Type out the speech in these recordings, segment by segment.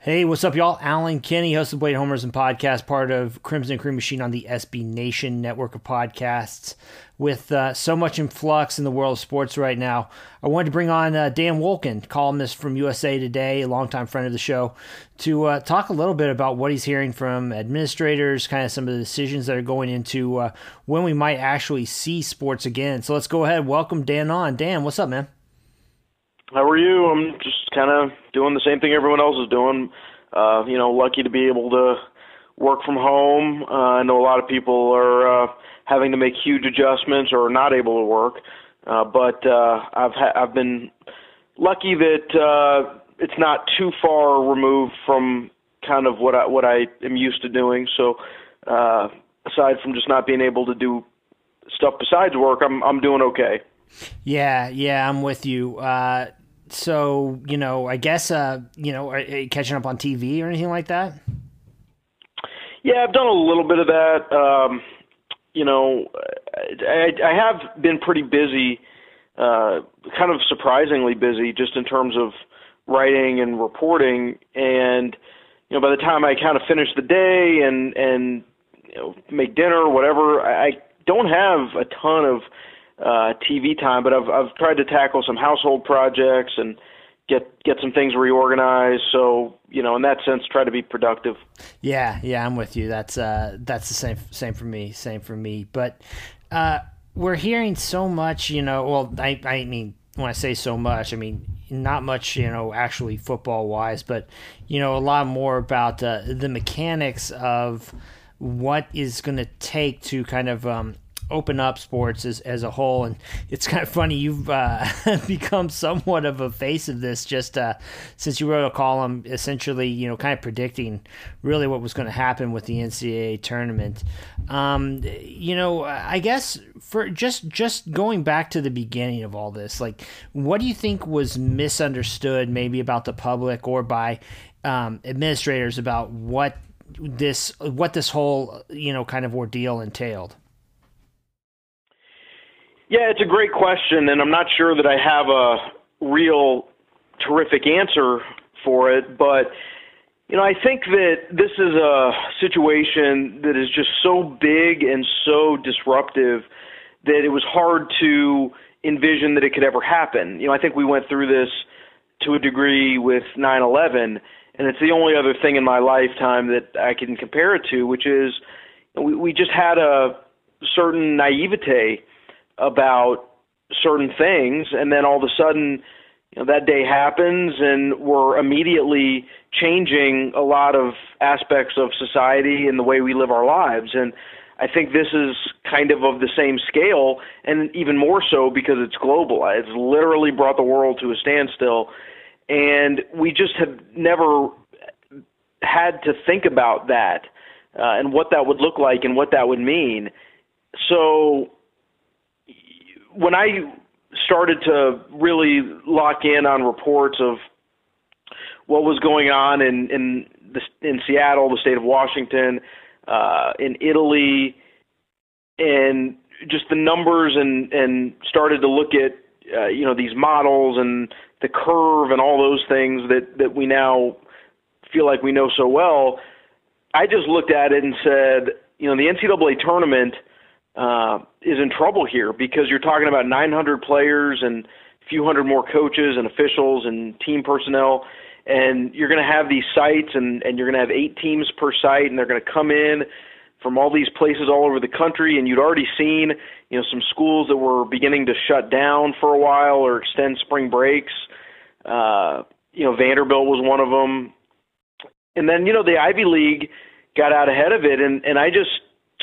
Hey, what's up, y'all? Allen Kenney, host of Blatant Homerism Podcast, part of Crimson Cream Machine on the SB Nation network of podcasts. With uh, so much in flux in the world of sports right now, I wanted to bring on uh, Dan Wolken, columnist from USA Today, a longtime friend of the show, to uh, talk a little bit about what he's hearing from administrators, kind of some of the decisions that are going into uh, when we might actually see sports again. So let's go ahead. Welcome Dan on. Dan, what's up, man? How are you? I'm just kind of doing the same thing everyone else is doing. Uh, you know, lucky to be able to work from home. Uh, I know a lot of people are uh, having to make huge adjustments or not able to work. Uh, but uh, I've ha- I've been lucky that uh, it's not too far removed from kind of what I what I am used to doing. So uh, aside from just not being able to do stuff besides work, I'm I'm doing okay. Yeah, yeah, I'm with you. Uh, so you know, I guess uh, you know, catching up on TV or anything like that. Yeah, I've done a little bit of that. Um, you know, I, I have been pretty busy, uh, kind of surprisingly busy, just in terms of writing and reporting. And you know, by the time I kind of finish the day and and you know, make dinner or whatever, I, I don't have a ton of uh, TV time, but I've I've tried to tackle some household projects and get get some things reorganized. So you know, in that sense, try to be productive. Yeah, yeah, I'm with you. That's uh, that's the same same for me. Same for me. But uh, we're hearing so much. You know, well, I I mean, when I say so much, I mean not much. You know, actually football wise, but you know, a lot more about uh, the mechanics of what is going to take to kind of um, open up sports as, as a whole. And it's kind of funny, you've uh, become somewhat of a face of this just uh, since you wrote a column essentially, you know, kind of predicting really what was going to happen with the NCAA tournament. Um, you know, I guess for just just going back to the beginning of all this, like, what do you think was misunderstood maybe about the public or by um, administrators about what this what this whole you know kind of ordeal entailed? Yeah, it's a great question, and I'm not sure that I have a real terrific answer for it, but you know, I think that this is a situation that is just so big and so disruptive that it was hard to envision that it could ever happen. You know, I think we went through this to a degree with 9/11, and it's the only other thing in my lifetime that I can compare it to, which is we, we just had a certain naivete about certain things, and then all of a sudden, you know, that day happens, and we're immediately changing a lot of aspects of society and the way we live our lives. And I think this is kind of of the same scale, and even more so because it's global. It's literally brought the world to a standstill, and we just have never had to think about that uh, and what that would look like and what that would mean. So when I started to really lock in on reports of what was going on in in the, in Seattle, the state of Washington, uh, in Italy, and just the numbers, and and started to look at uh, you know these models and the curve and all those things that that we now feel like we know so well. I just looked at it and said, you know, the NCAA tournament uh, is in trouble here because you're talking about 900 players and a few hundred more coaches and officials and team personnel, and you're going to have these sites and and you're going to have eight teams per site, and they're going to come in. from all these places all over the country, and you'd already seen, you know, some schools that were beginning to shut down for a while or extend spring breaks. Uh, you know, Vanderbilt was one of them, and then you know the Ivy League got out ahead of it, and and I just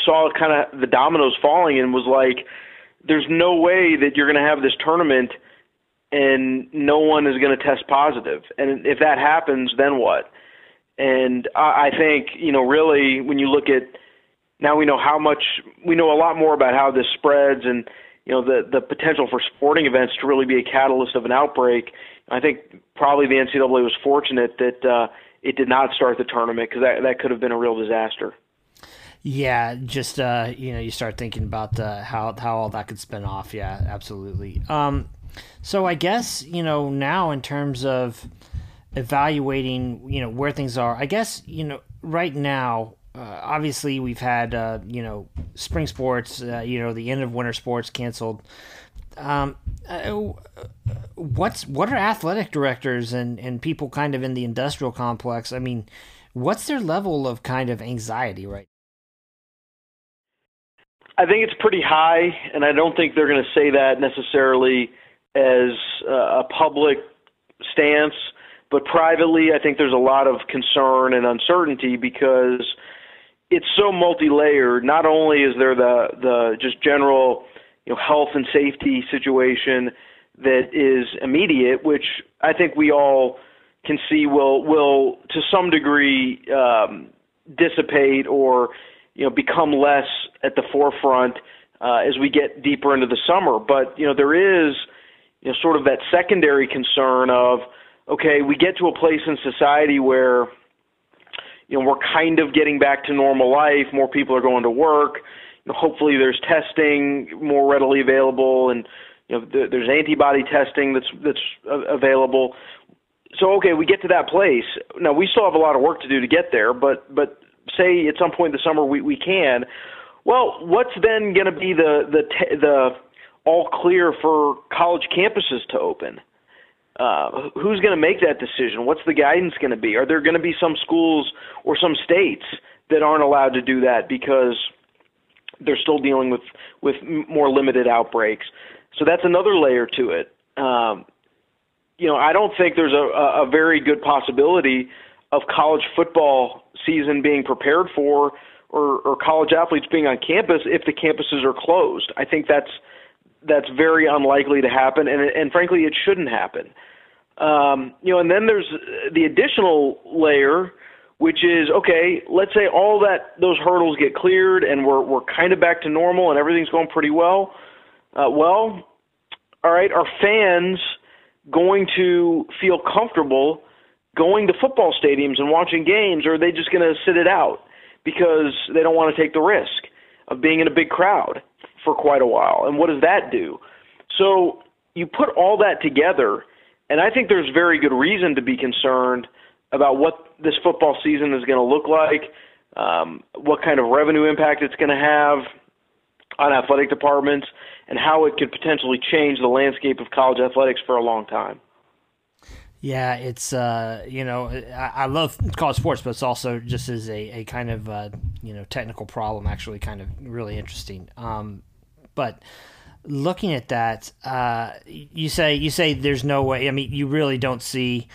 saw kind of the dominoes falling, and was like, there's no way that you're going to have this tournament and no one is going to test positive. And if that happens, then what? And I think, you know, really when you look at now we know how much we know a lot more about how this spreads and you know the the potential for sporting events to really be a catalyst of an outbreak. I think probably the NCAA was fortunate that uh, it did not start the tournament because that that could have been a real disaster. Yeah, just uh, you know, you start thinking about uh, how how all that could spin off. Yeah, absolutely. Um, so I guess you know now in terms of evaluating, you know, where things are. I guess you know right now uh, obviously we've had uh, you know spring sports, uh, you know the end of winter sports canceled. Um, uh, what's what are athletic directors and and people kind of in the industrial complex? I mean, what's their level of kind of anxiety right? I think it's pretty high, and I don't think they're going to say that necessarily as a public stance. But privately, I think there's a lot of concern and uncertainty because it's so multi-layered. Not only is there the the just general you know health and safety situation that is immediate, which I think we all can see will will to some degree um, dissipate or you know become less at the forefront uh, as we get deeper into the summer. But you know there is you know sort of that secondary concern of okay, we get to a place in society where you know, we're kind of getting back to normal life. More people are going to work. You know, hopefully, there's testing more readily available, and you know, th- there's antibody testing that's that's uh, available. So, okay, we get to that place. Now, we still have a lot of work to do to get there, but but say at some point in the summer we we can. Well, what's then going to be the the te- the all clear for college campuses to open? uh, who's going to make that decision? What's the guidance going to be? Are there going to be some schools or some states that aren't allowed to do that because they're still dealing with with more limited outbreaks? So that's another layer to it. Um, you know, I don't think there's a, a very good possibility of college football season being prepared for or, or college athletes being on campus if the campuses are closed. I think that's that's very unlikely to happen, and and frankly, it shouldn't happen. Um, you know, and then there's the additional layer, which is okay. Let's say all that those hurdles get cleared, and we're we're kind of back to normal, and everything's going pretty well. Uh, well, all right, are fans going to feel comfortable going to football stadiums and watching games, or are they just going to sit it out because they don't want to take the risk of being in a big crowd for quite a while? And what does that do? So you put all that together and I think there's very good reason to be concerned about what this football season is going to look like, um, what kind of revenue impact it's going to have on athletic departments, and how it could potentially change the landscape of college athletics for a long time. Yeah, it's uh, you know I, I, love college sports, but it's also just as a, a kind of uh, you know technical problem, actually kind of really interesting. Um, but looking at that, uh, you say you say there's no way. I mean, you really don't see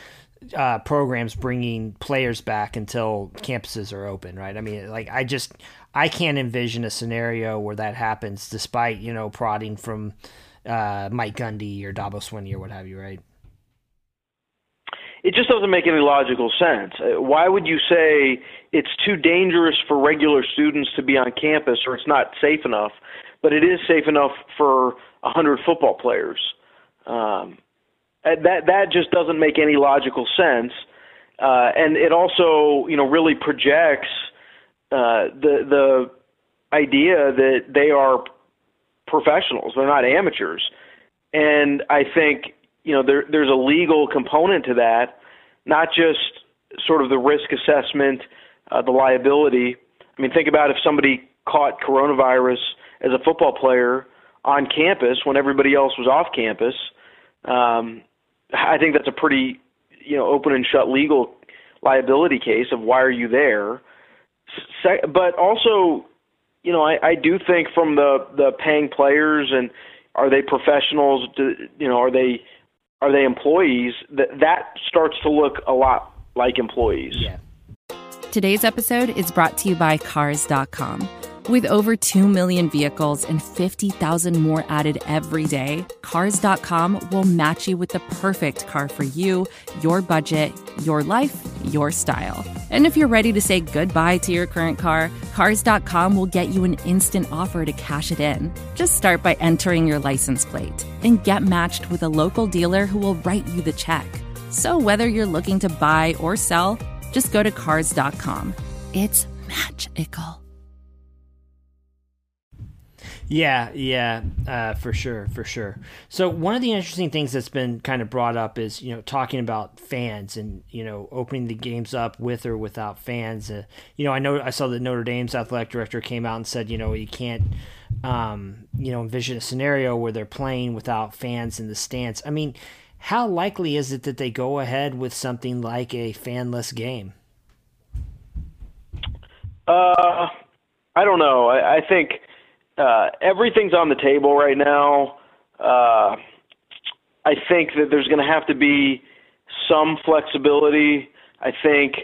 uh, programs bringing players back until campuses are open, right? I mean, like I just I can't envision a scenario where that happens, despite you know prodding from uh, Mike Gundy or Dabo Swinney or what have you, right? It just doesn't make any logical sense. Uh, why would you say it's too dangerous for regular students to be on campus or it's not safe enough? but it is safe enough for a hundred football players. Um, that that just doesn't make any logical sense, uh, and it also you know really projects uh, the the idea that they are professionals; they're not amateurs. And I think you know there there's a legal component to that, not just sort of the risk assessment, uh, the liability. I mean, think about if somebody caught coronavirus as a football player on campus when everybody else was off campus. Um, I think that's a pretty you know open and shut legal liability case of why are you there. but also, you know, I, I do think from the the paying players and are they professionals? Do, you know, are they are they employees? That that starts to look a lot like employees. Yeah. Today's episode is brought to you by Cars.com. With over 2 million vehicles and 50,000 more added every day, Cars.com will match you with the perfect car for you, your budget, your life, your style. And if you're ready to say goodbye to your current car, Cars.com will get you an instant offer to cash it in. Just start by entering your license plate and get matched with a local dealer who will write you the check. So whether you're looking to buy or sell, just go to Cars.com. It's magical. Yeah, yeah, uh, for sure, for sure. So one of the interesting things that's been kind of brought up is you know talking about fans and you know opening the games up with or without fans. Uh, you know, I know I saw that Notre Dame's athletic director came out and said you know you can't um, you know envision a scenario where they're playing without fans in the stands. I mean, how likely is it that they go ahead with something like a fanless game? Uh, I don't know. I, I think uh, everything's on the table right now. Uh, I think that there's going to have to be some flexibility. I think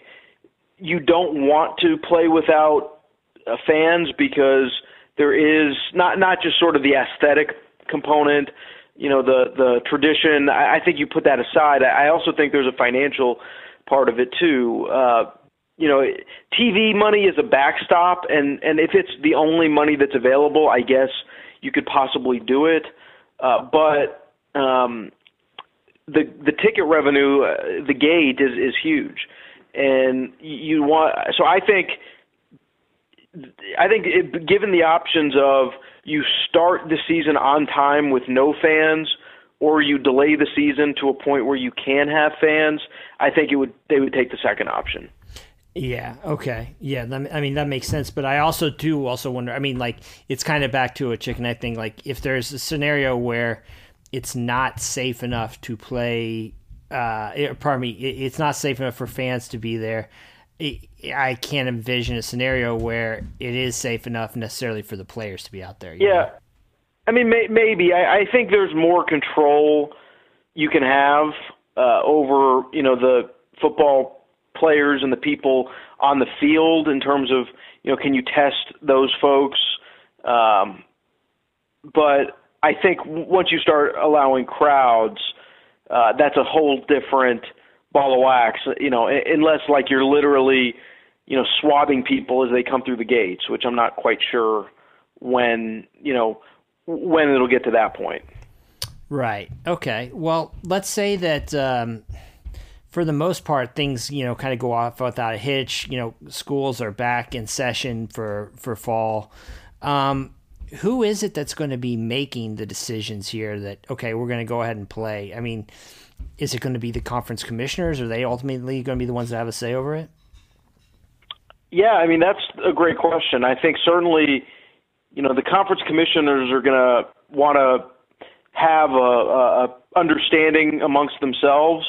you don't want to play without uh, fans because there is not not just sort of the aesthetic component, you know, the the tradition. I, I think you put that aside. I, I also think there's a financial part of it too. Uh, you know, TV money is a backstop, and and if it's the only money that's available, I guess you could possibly do it. Uh, but um, the the ticket revenue, uh, the gate is is huge, and you want. So I think, I think it, given the options of you start the season on time with no fans, or you delay the season to a point where you can have fans, I think it would they would take the second option. Yeah. Okay. Yeah. I mean, that makes sense. But I also do also wonder. I mean, like it's kind of back to a chicken egg thing. Like if there's a scenario where it's not safe enough to play. Uh, it, pardon me. It, it's not safe enough for fans to be there. I can't envision a scenario where it is safe enough necessarily for the players to be out there. Yeah. Know? I mean, may, maybe. I, I think there's more control you can have uh, over, you know, the football players and the people on the field in terms of you know can you test those folks? Um, but I think once you start allowing crowds uh, that's a whole different ball of wax you know unless like you're literally you know swabbing people as they come through the gates which I'm not quite sure when you know when it'll get to that point. Right. Okay. Well let's say that um for the most part, things you know kind of go off without a hitch. You know, schools are back in session for for fall. Um, who is it that's going to be making the decisions here? That okay, we're going to go ahead and play. I mean, is it going to be the conference commissioners? Are they ultimately going to be the ones that have a say over it? Yeah, I mean that's a great question. I think certainly, you know, the conference commissioners are going to want to have a, a understanding amongst themselves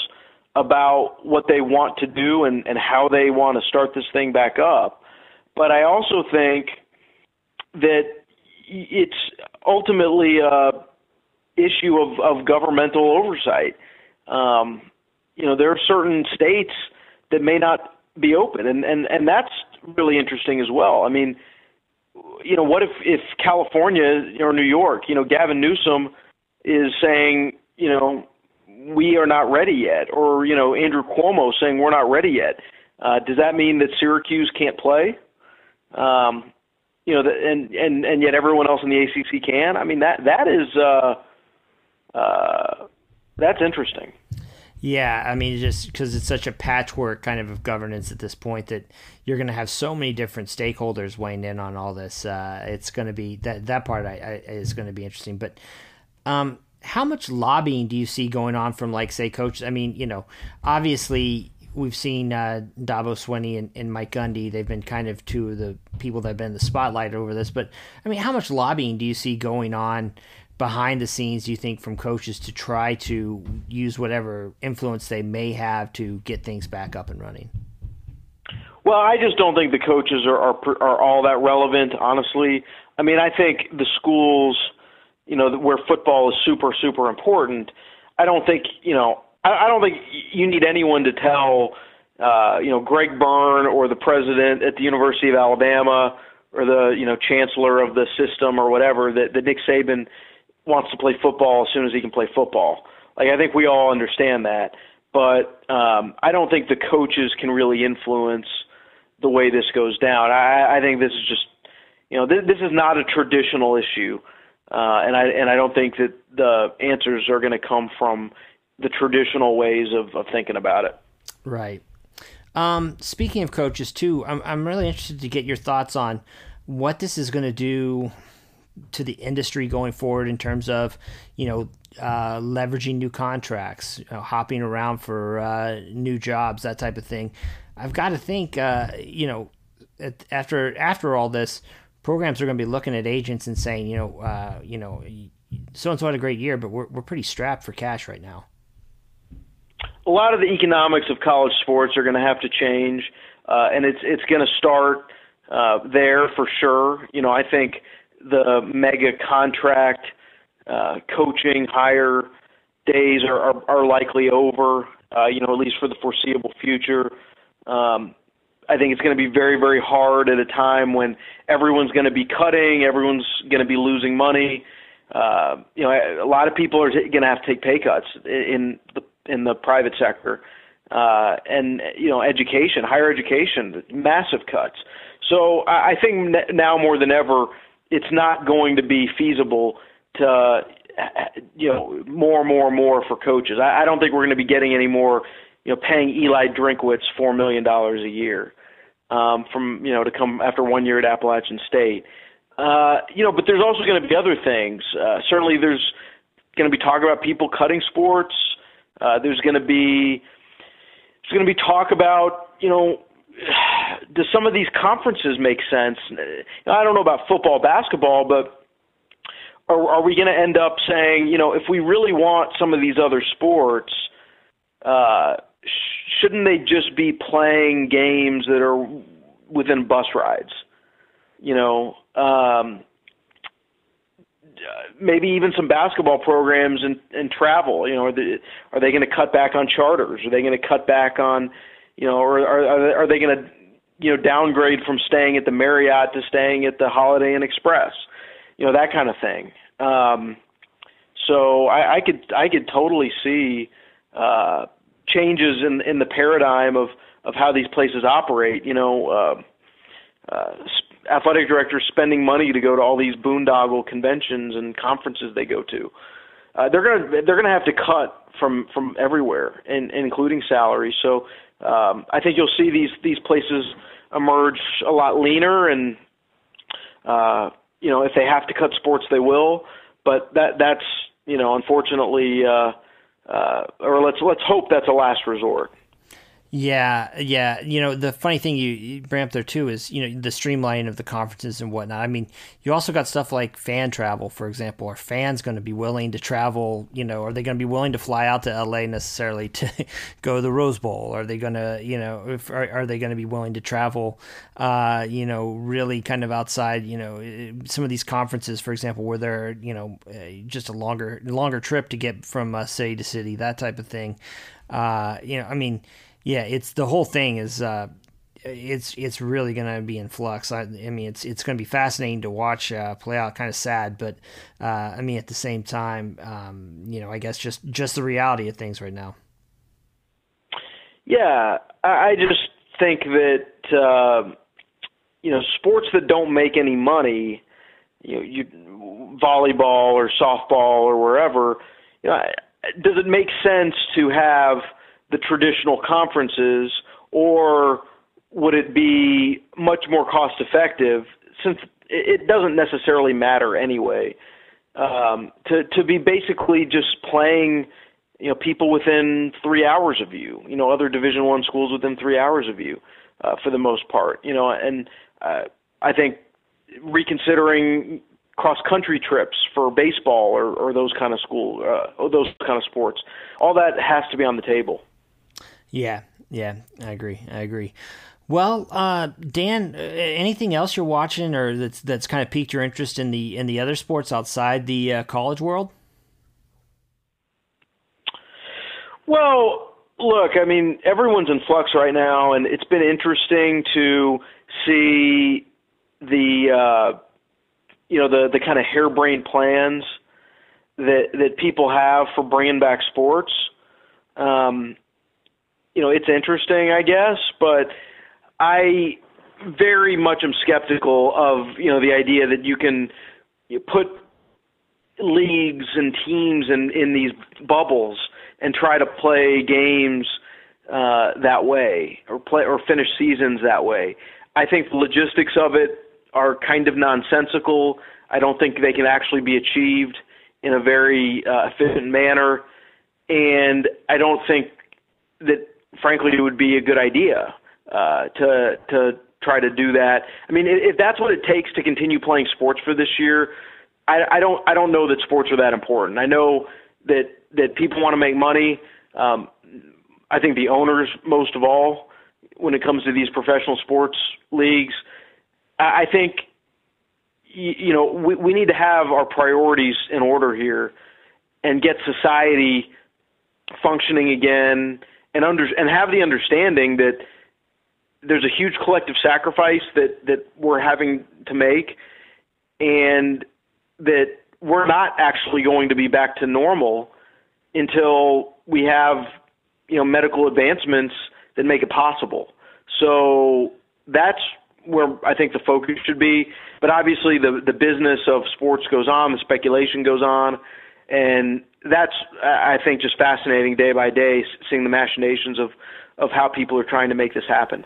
about what they want to do and, and how they want to start this thing back up. But I also think that it's ultimately a issue of, of governmental oversight. Um, you know, there are certain states that may not be open, and, and, and that's really interesting as well. I mean, you know, what if, if California or New York, you know, Gavin Newsom is saying, you know, we are not ready yet, or you know Andrew Cuomo saying we're not ready yet. Uh, does that mean that Syracuse can't play? Um, you know, and and and yet everyone else in the ACC can. I mean that that is uh, uh, that's interesting. Yeah, I mean, just because it's such a patchwork kind of of governance at this point that you're going to have so many different stakeholders weighing in on all this. Uh, it's going to be that that part I, I, is going to be interesting. But um, how much lobbying do you see going on from like say coaches? I mean, you know, obviously we've seen uh, Dabo Swinney and, and, Mike Gundy. They've been kind of two of the people that have been in the spotlight over this. But I mean, how much lobbying do you see going on behind the scenes? Do you think from coaches to try to use whatever influence they may have to get things back up and running? Well, I just don't think the coaches are are, are all that relevant, honestly. I mean, I think the schools, you know, where football is super super important. I don't think you know. I, I don't think you need anyone to tell, uh, you know, Greg Byrne or the president at the University of Alabama or the you know chancellor of the system or whatever that, that Nick Saban wants to play football as soon as he can play football. Like I think we all understand that, but um, I don't think the coaches can really influence the way this goes down. I, I think this is just, you know, this, this is not a traditional issue, uh, and I and I don't think that the answers are going to come from the traditional ways of, of thinking about it. Right. Um, speaking of coaches, too, I'm I'm really interested to get your thoughts on what this is going to do to the industry going forward in terms of, you know, uh, leveraging new contracts, you know, hopping around for uh, new jobs, that type of thing. I've got to think, uh, you know, after after all this, programs are going to be looking at agents and saying, you know, uh, you know, so and so had a great year, but we're we're pretty strapped for cash right now. A lot of the economics of college sports are going to have to change, uh, and it's it's going to start uh, there for sure. You know, I think the mega contract uh, coaching hire days are, are, are likely over. Uh, you know, at least for the foreseeable future. Um, I think it's going to be very, very hard at a time when everyone's going to be cutting, everyone's going to be losing money. Uh, you know, a lot of people are going to have to take pay cuts in the in the private sector, uh, and you know, education, higher education, massive cuts. So I think now more than ever, it's not going to be feasible to you know more and more and more for coaches. I, I don't think we're going to be getting any more you know paying Eli Drinkwitz four million dollars a year um, from you know to come after one year at Appalachian State. Uh, you know, but there's also going to be other things. Uh, certainly, there's going to be talk about people cutting sports. Uh, there's going to be there's going to be talk about you know does some of these conferences make sense? I don't know about football, basketball, but are, are we going to end up saying, you know, if we really want some of these other sports, uh, shouldn't they just be playing games that are within bus rides? You know, um, maybe even some basketball programs and, and travel. You know, are they, are they going to cut back on charters? Are they going to cut back on you know, or are are they going to you know downgrade from staying at the Marriott to staying at the Holiday Inn Express, you know that kind of thing. Um, so I, I could I could totally see uh, changes in in the paradigm of of how these places operate. You know, uh, uh, athletic directors spending money to go to all these boondoggle conventions and conferences they go to. Uh, they're gonna they're gonna have to cut from from everywhere, and, and including salaries. So um, I think you'll see these these places emerge a lot leaner, and uh, you know if they have to cut sports, they will. But that that's you know unfortunately, uh, uh, or let's let's hope that's a last resort. Yeah, yeah. You know, the funny thing you, you bring up there too is you know the streamlining of the conferences and whatnot. I mean, you also got stuff like fan travel, for example. Are fans going to be willing to travel? You know, are they going to be willing to fly out to LA necessarily to go to the Rose Bowl? Are they going to, you know, if, are, are they going to be willing to travel? Uh, you know, really kind of outside. You know, eh, some of these conferences, for example, where they're you know eh, just a longer longer trip to get from uh, city to city, that type of thing. Uh, you know, I mean yeah, it's the whole thing is uh, it's it's really going to be in flux. I, I, mean, it's it's going to be fascinating to watch uh, play out. Kind of sad, but uh, I mean, at the same time, um, you know, I guess just just the reality of things right now. Yeah, I just think that uh, you know sports that don't make any money, you know, you volleyball or softball or wherever, you know, does it make sense to have the traditional conferences, or would it be much more cost effective since it doesn't necessarily matter anyway um, to to be basically just playing you know people within three hours of you you know other division one schools within three hours of you uh, for the most part you know and uh, i think reconsidering cross country trips for baseball or, or those kind of school uh, or those kind of sports all that has to be on the table yeah, yeah, I agree. I agree. Well, uh, Dan, uh, anything else you're watching or that's that's kind of piqued your interest in the in the other sports outside the uh, college world? Well, look, I mean, everyone's in flux right now, and it's been interesting to see the uh, you know the the kind of harebrained plans that that people have for bringing back sports. Um, you know, it's interesting, I guess, but I very much am skeptical of you know the idea that you can you put leagues and teams in in these bubbles and try to play games uh, that way or play or finish seasons that way. I think the logistics of it are kind of nonsensical. I don't think they can actually be achieved in a very uh, efficient manner, and I don't think that, frankly, it would be a good idea uh, to to try to do that. I mean, if that's what it takes to continue playing sports for this year, I, I don't I don't know that sports are that important. I know that that people want to make money. Um, I think the owners, most of all, when it comes to these professional sports leagues, I, I think you, you know we, we need to have our priorities in order here and get society functioning again and under and have the understanding that there's a huge collective sacrifice that that we're having to make and that we're not actually going to be back to normal until we have you know medical advancements that make it possible. So that's where I think the focus should be. But obviously, the the business of sports goes on, the speculation goes on, and that's I think just fascinating day by day, seeing the machinations of of how people are trying to make this happen.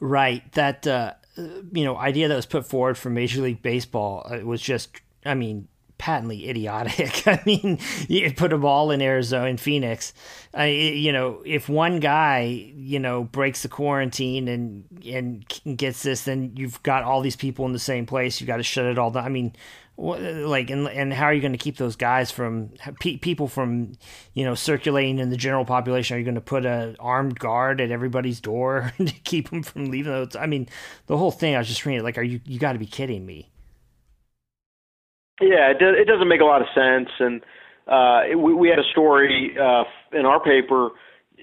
Right. That uh, you know idea that was put forward for Major League Baseball uh, was just, I mean, patently idiotic. I mean, you put them all in Arizona, in Phoenix. I, you know, if one guy, you know, breaks the quarantine and and gets this, then you've got all these people in the same place. You've got to shut it all down. I mean, like, and and how are you going to keep those guys from people from, you know, circulating in the general population? Are you going to put an armed guard at everybody's door to keep them from leaving? I mean, the whole thing. I was just reading. Like, are you you got to be kidding me? Yeah, it, does, it doesn't make a lot of sense. And uh, we, we had a story uh, in our paper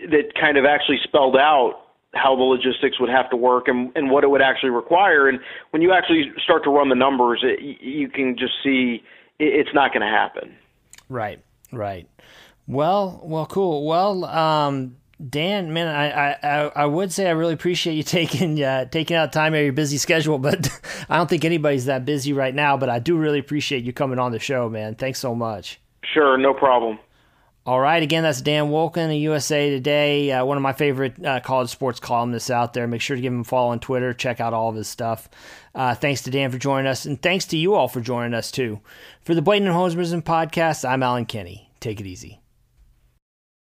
that kind of actually spelled out how the logistics would have to work and, and what it would actually require. And when you actually start to run the numbers, it, you can just see it, it's not going to happen. Right, right. Well, well, cool. Well, um, Dan, man, I, I, I would say I really appreciate you taking uh, taking out time out of your busy schedule, but I don't think anybody's that busy right now. But I do really appreciate you coming on the show, man. Thanks so much. Sure, no problem. All right, again, that's Dan Wolken of USA Today, uh, one of my favorite uh, college sports columnists out there. Make sure to give him a follow on Twitter. Check out all of his stuff. Uh, thanks to Dan for joining us, and thanks to you all for joining us too. For the Blatant Homerism podcast, I'm Allen Kenney. Take it easy.